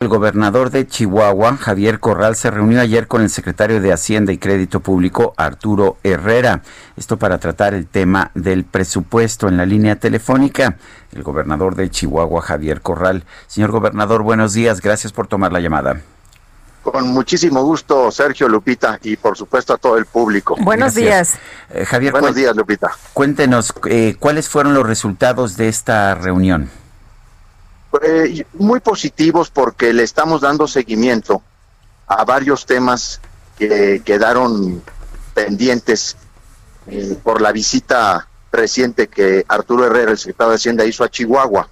El gobernador de Chihuahua, Javier Corral, se reunió ayer con el secretario de Hacienda y Crédito Público, Arturo Herrera. Esto para tratar el tema del presupuesto en la línea telefónica. El gobernador de Chihuahua, Javier Corral. Señor gobernador, buenos días. Gracias por tomar la llamada. Con muchísimo gusto, Sergio Lupita, y por supuesto a todo el público. Buenos Gracias. días. Eh, Javier, Buenos días, Lupita. cuéntenos eh, cuáles fueron los resultados de esta reunión. Eh, muy positivos porque le estamos dando seguimiento a varios temas que quedaron pendientes eh, por la visita reciente que Arturo Herrera, el secretario de Hacienda, hizo a Chihuahua,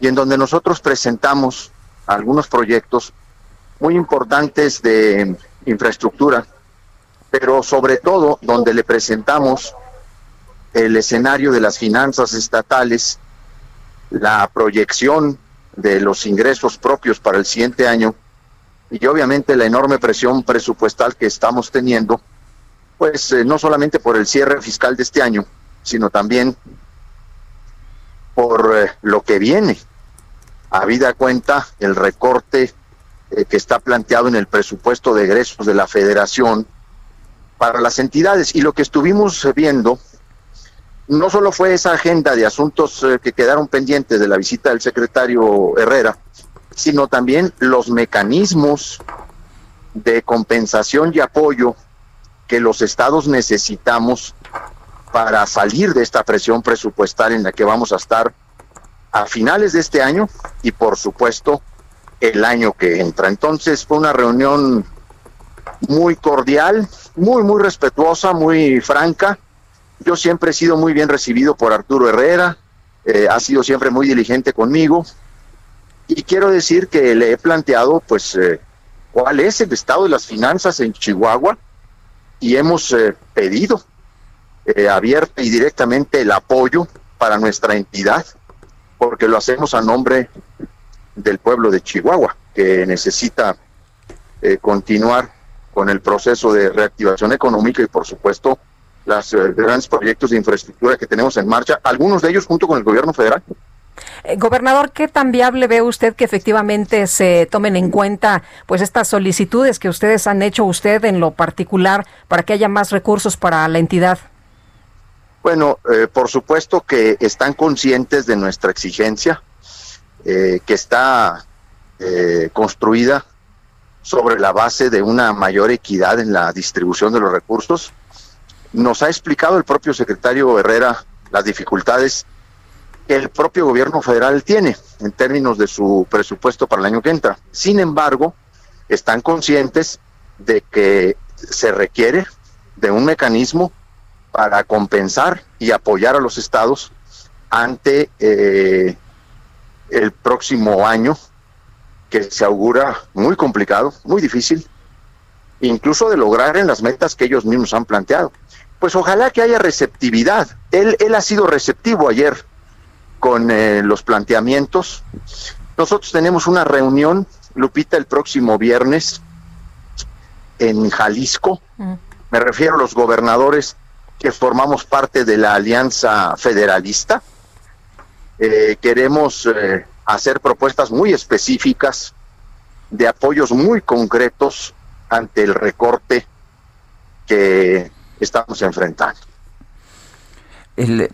y en donde nosotros presentamos algunos proyectos muy importantes de infraestructura, pero sobre todo donde le presentamos el escenario de las finanzas estatales, la proyección de los ingresos propios para el siguiente año y obviamente la enorme presión presupuestal que estamos teniendo, pues eh, no solamente por el cierre fiscal de este año, sino también por eh, lo que viene. Habida cuenta el recorte eh, que está planteado en el presupuesto de egresos de la federación para las entidades y lo que estuvimos viendo no solo fue esa agenda de asuntos eh, que quedaron pendientes de la visita del secretario Herrera, sino también los mecanismos de compensación y apoyo que los estados necesitamos para salir de esta presión presupuestal en la que vamos a estar a finales de este año y por supuesto el año que entra. Entonces fue una reunión muy cordial, muy, muy respetuosa, muy franca. Yo siempre he sido muy bien recibido por Arturo Herrera, eh, ha sido siempre muy diligente conmigo. Y quiero decir que le he planteado pues eh, cuál es el estado de las finanzas en Chihuahua y hemos eh, pedido eh, abierta y directamente el apoyo para nuestra entidad porque lo hacemos a nombre del pueblo de Chihuahua que necesita continuar con el proceso de reactivación económica y por supuesto los grandes proyectos de infraestructura que tenemos en marcha, algunos de ellos junto con el gobierno federal. Eh, gobernador, ¿qué tan viable ve usted que efectivamente se tomen en cuenta pues estas solicitudes que ustedes han hecho usted en lo particular para que haya más recursos para la entidad? Bueno, eh, por supuesto que están conscientes de nuestra exigencia, eh, que está eh, construida sobre la base de una mayor equidad en la distribución de los recursos. Nos ha explicado el propio secretario Herrera las dificultades que el propio gobierno federal tiene en términos de su presupuesto para el año que entra. Sin embargo, están conscientes de que se requiere de un mecanismo para compensar y apoyar a los estados ante eh, el próximo año que se augura muy complicado, muy difícil, incluso de lograr en las metas que ellos mismos han planteado. Pues ojalá que haya receptividad. Él, él ha sido receptivo ayer con eh, los planteamientos. Nosotros tenemos una reunión, Lupita, el próximo viernes en Jalisco. Mm. Me refiero a los gobernadores que formamos parte de la Alianza Federalista. Eh, queremos eh, hacer propuestas muy específicas de apoyos muy concretos ante el recorte que estamos enfrentando. El, eh,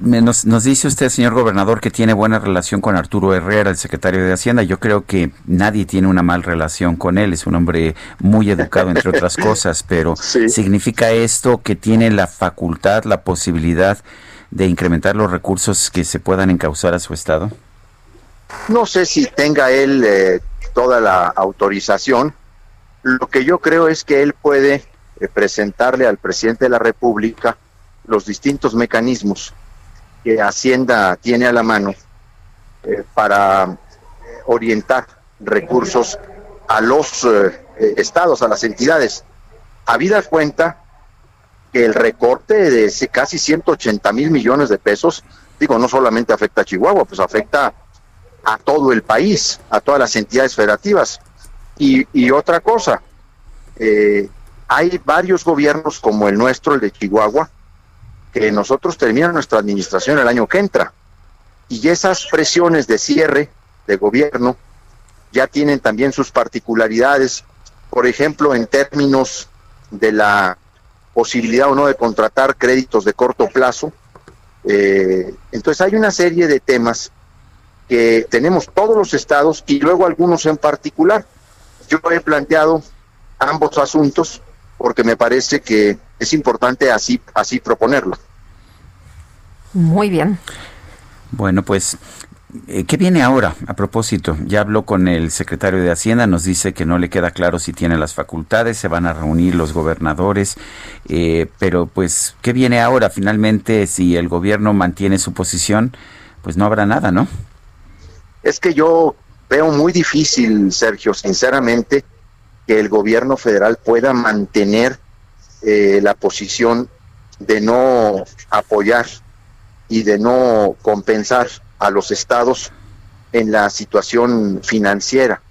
nos, nos dice usted, señor gobernador, que tiene buena relación con Arturo Herrera, el secretario de Hacienda. Yo creo que nadie tiene una mal relación con él. Es un hombre muy educado, entre otras cosas. Pero Sí. ¿significa esto que tiene la facultad, la posibilidad de incrementar los recursos que se puedan encauzar a su Estado? No sé si tenga él eh, toda la autorización. Lo que yo creo es que él puede eh, presentarle al presidente de la República los distintos mecanismos que Hacienda tiene a la mano para orientar recursos a los estados, a las entidades. Habida cuenta que el recorte de casi 180 mil millones de pesos, digo, no solamente afecta a Chihuahua, pues afecta a todo el país, a todas las entidades federativas. Y, otra cosa, eh, hay varios gobiernos como el nuestro, el de Chihuahua, que nosotros terminamos nuestra administración el año que entra. Y esas presiones de cierre de gobierno ya tienen también sus particularidades, por ejemplo, en términos de la posibilidad o no de contratar créditos de corto plazo. Eh, entonces hay una serie de temas que tenemos todos los estados y luego algunos en particular. Yo he planteado ambos asuntos porque me parece que es importante así, así proponerlo. Muy bien. Bueno, pues eh, ¿Qué viene ahora? A propósito, ya habló con el secretario de Hacienda, nos dice que no le queda claro si tiene las facultades, se van a reunir los gobernadores, eh, pero pues, ¿qué viene ahora? Finalmente, si el gobierno mantiene su posición, pues no habrá nada, ¿no? Es que yo veo muy difícil, Sergio, sinceramente, que el gobierno federal pueda mantener eh, la posición de no apoyar y de no compensar a los estados en la situación financiera.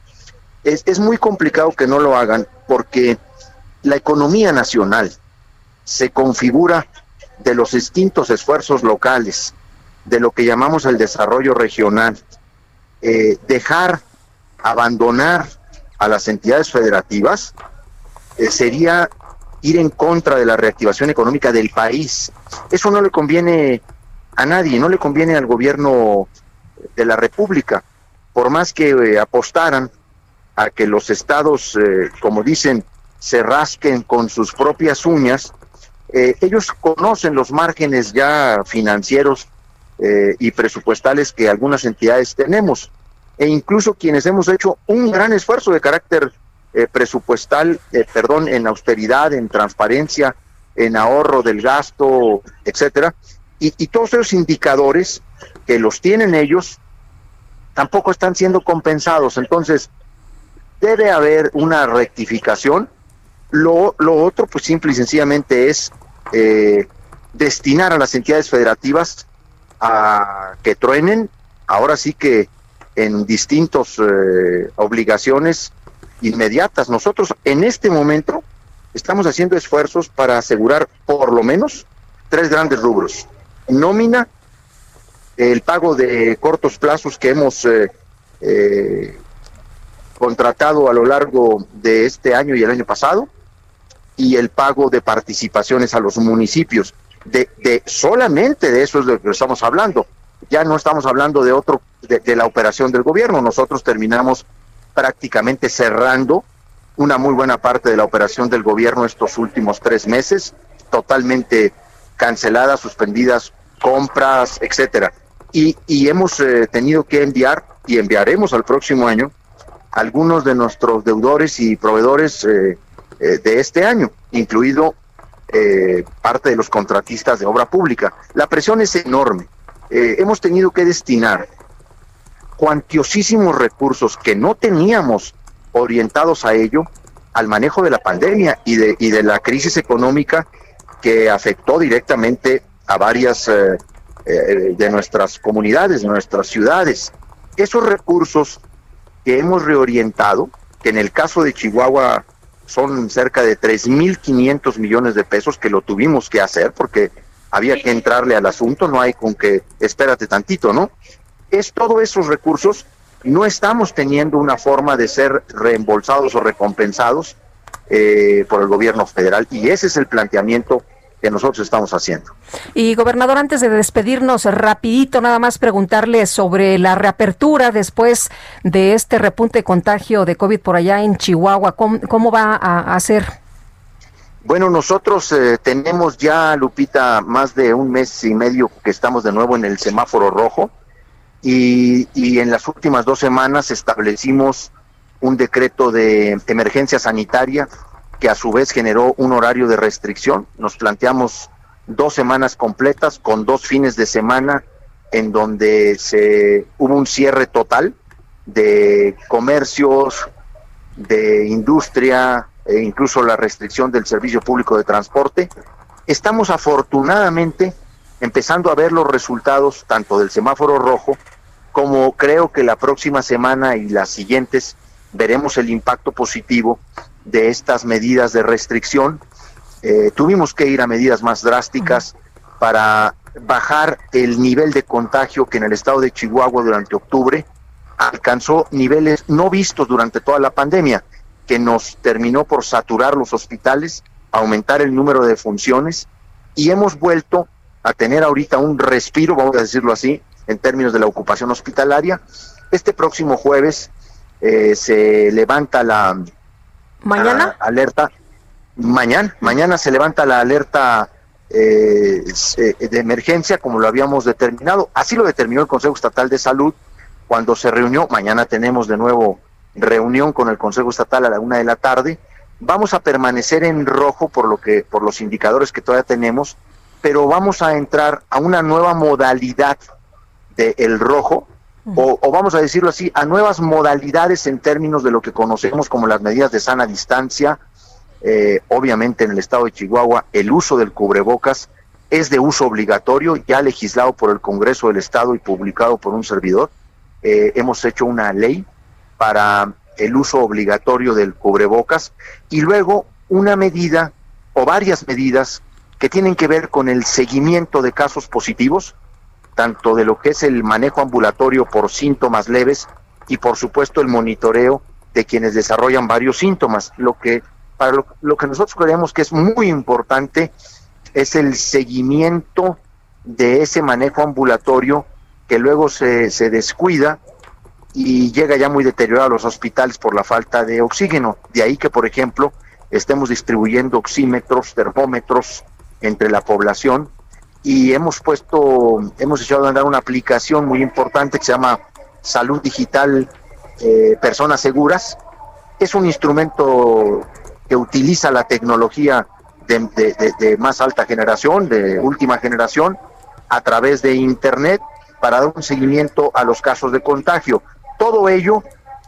Es, es muy complicado que no lo hagan porque la economía nacional se configura de los distintos esfuerzos locales, de lo que llamamos el desarrollo regional. Eh, dejar, abandonar a las entidades federativas eh, sería ir en contra de la reactivación económica del país. Eso no le conviene a nadie, no le conviene al gobierno de la República, por más que eh, apostaran a que los estados, eh, como dicen, se rasquen con sus propias uñas, ellos conocen los márgenes ya financieros y presupuestales que algunas entidades tenemos, e incluso quienes hemos hecho un gran esfuerzo de carácter presupuestal, perdón, en austeridad, en transparencia, en ahorro del gasto, etcétera, y, todos esos indicadores que los tienen ellos tampoco están siendo compensados. Entonces, debe haber una rectificación. Lo, lo otro, pues simple y sencillamente es eh, destinar a las entidades federativas a que truenen, ahora sí que en distintas eh, obligaciones inmediatas. Nosotros en este momento estamos haciendo esfuerzos para asegurar por lo menos tres grandes rubros nómina, el pago de cortos plazos que hemos eh, eh, contratado a lo largo de este año y el año pasado, y el pago de participaciones a los municipios. De, de solamente de eso es de lo que estamos hablando. Ya no estamos hablando de otro, de, la operación del gobierno. Nosotros terminamos prácticamente cerrando una muy buena parte de la operación del gobierno estos últimos tres meses, totalmente canceladas, suspendidas compras, etcétera. Y, y hemos eh, tenido que enviar y enviaremos al próximo año algunos de nuestros deudores y proveedores eh, eh, de este año, incluido parte de los contratistas de obra pública. La presión es enorme. Hemos tenido que destinar cuantiosísimos recursos que no teníamos orientados a ello al manejo de la pandemia y de, y de la crisis económica que afectó directamente a varias eh, eh, de nuestras comunidades, de nuestras ciudades. Esos recursos que hemos reorientado, que en el caso de Chihuahua son cerca de 3.500 millones de pesos que lo tuvimos que hacer porque había que entrarle al asunto, no hay con que espérate tantito, ¿no? Es todos esos recursos, no estamos teniendo una forma de ser reembolsados o recompensados eh, por el gobierno federal y ese es el planteamiento que nosotros estamos haciendo. Y gobernador, antes de despedirnos, rapidito nada más preguntarle sobre la reapertura después de este repunte de contagio de COVID por allá en Chihuahua, ¿cómo, va a, hacer? Bueno, nosotros eh, tenemos ya, Lupita, más de un mes y medio que estamos de nuevo en el semáforo rojo y, y en las últimas dos semanas establecimos un decreto de emergencia sanitaria que a su vez generó un horario de restricción. Nos planteamos dos semanas completas con dos fines de semana en donde se hubo un cierre total de comercios, de industria, e incluso la restricción del servicio público de transporte. Estamos afortunadamente empezando a ver los resultados tanto del semáforo rojo como creo que la próxima semana y las siguientes veremos el impacto positivo de estas medidas de restricción. Eh, tuvimos que ir a medidas más drásticas para bajar el nivel de contagio que en el estado de Chihuahua durante octubre alcanzó niveles no vistos durante toda la pandemia, que nos terminó por saturar los hospitales, aumentar el número de funciones y hemos vuelto a tener ahorita un respiro, vamos a decirlo así, en términos de la ocupación hospitalaria. Este próximo jueves eh, se levanta la mañana alerta. Mañana, mañana se levanta la alerta eh, eh, de emergencia, como lo habíamos determinado. Así lo determinó el Consejo Estatal de Salud cuando se reunió. Mañana tenemos de nuevo reunión con el Consejo Estatal a la una de la tarde. Vamos a permanecer en rojo por lo que, por los indicadores que todavía tenemos, pero vamos a entrar a una nueva modalidad del el rojo, o, o, vamos a decirlo así, a nuevas modalidades en términos de lo que conocemos como las medidas de sana distancia. Eh, obviamente en el estado de Chihuahua el uso del cubrebocas es de uso obligatorio, ya legislado por el Congreso del Estado y publicado por un servidor. Eh, hemos hecho una ley para el uso obligatorio del cubrebocas y luego una medida o varias medidas que tienen que ver con el seguimiento de casos positivos, tanto de lo que es el manejo ambulatorio por síntomas leves y por supuesto el monitoreo de quienes desarrollan varios síntomas. Lo que para lo, que nosotros creemos que es muy importante es el seguimiento de ese manejo ambulatorio que luego se descuida y llega ya muy deteriorado a los hospitales por la falta de oxígeno. De ahí que, por ejemplo, estemos distribuyendo oxímetros, termómetros entre la población y hemos puesto, hemos echado a andar una aplicación muy importante que se llama Salud Digital eh, Personas Seguras. Es un instrumento que utiliza la tecnología de, de, más alta generación, de última generación, a través de Internet para dar un seguimiento a los casos de contagio. Todo ello,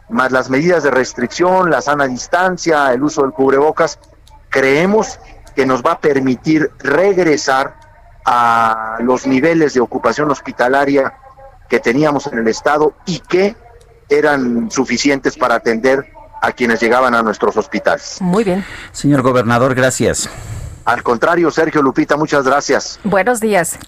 más las medidas de restricción, la sana distancia, el uso del cubrebocas, creemos que nos va a permitir regresar a los niveles de ocupación hospitalaria que teníamos en el Estado y que eran suficientes para atender a quienes llegaban a nuestros hospitales. Muy bien. Señor gobernador, gracias. Al contrario, Sergio Lupita, muchas gracias. Buenos días.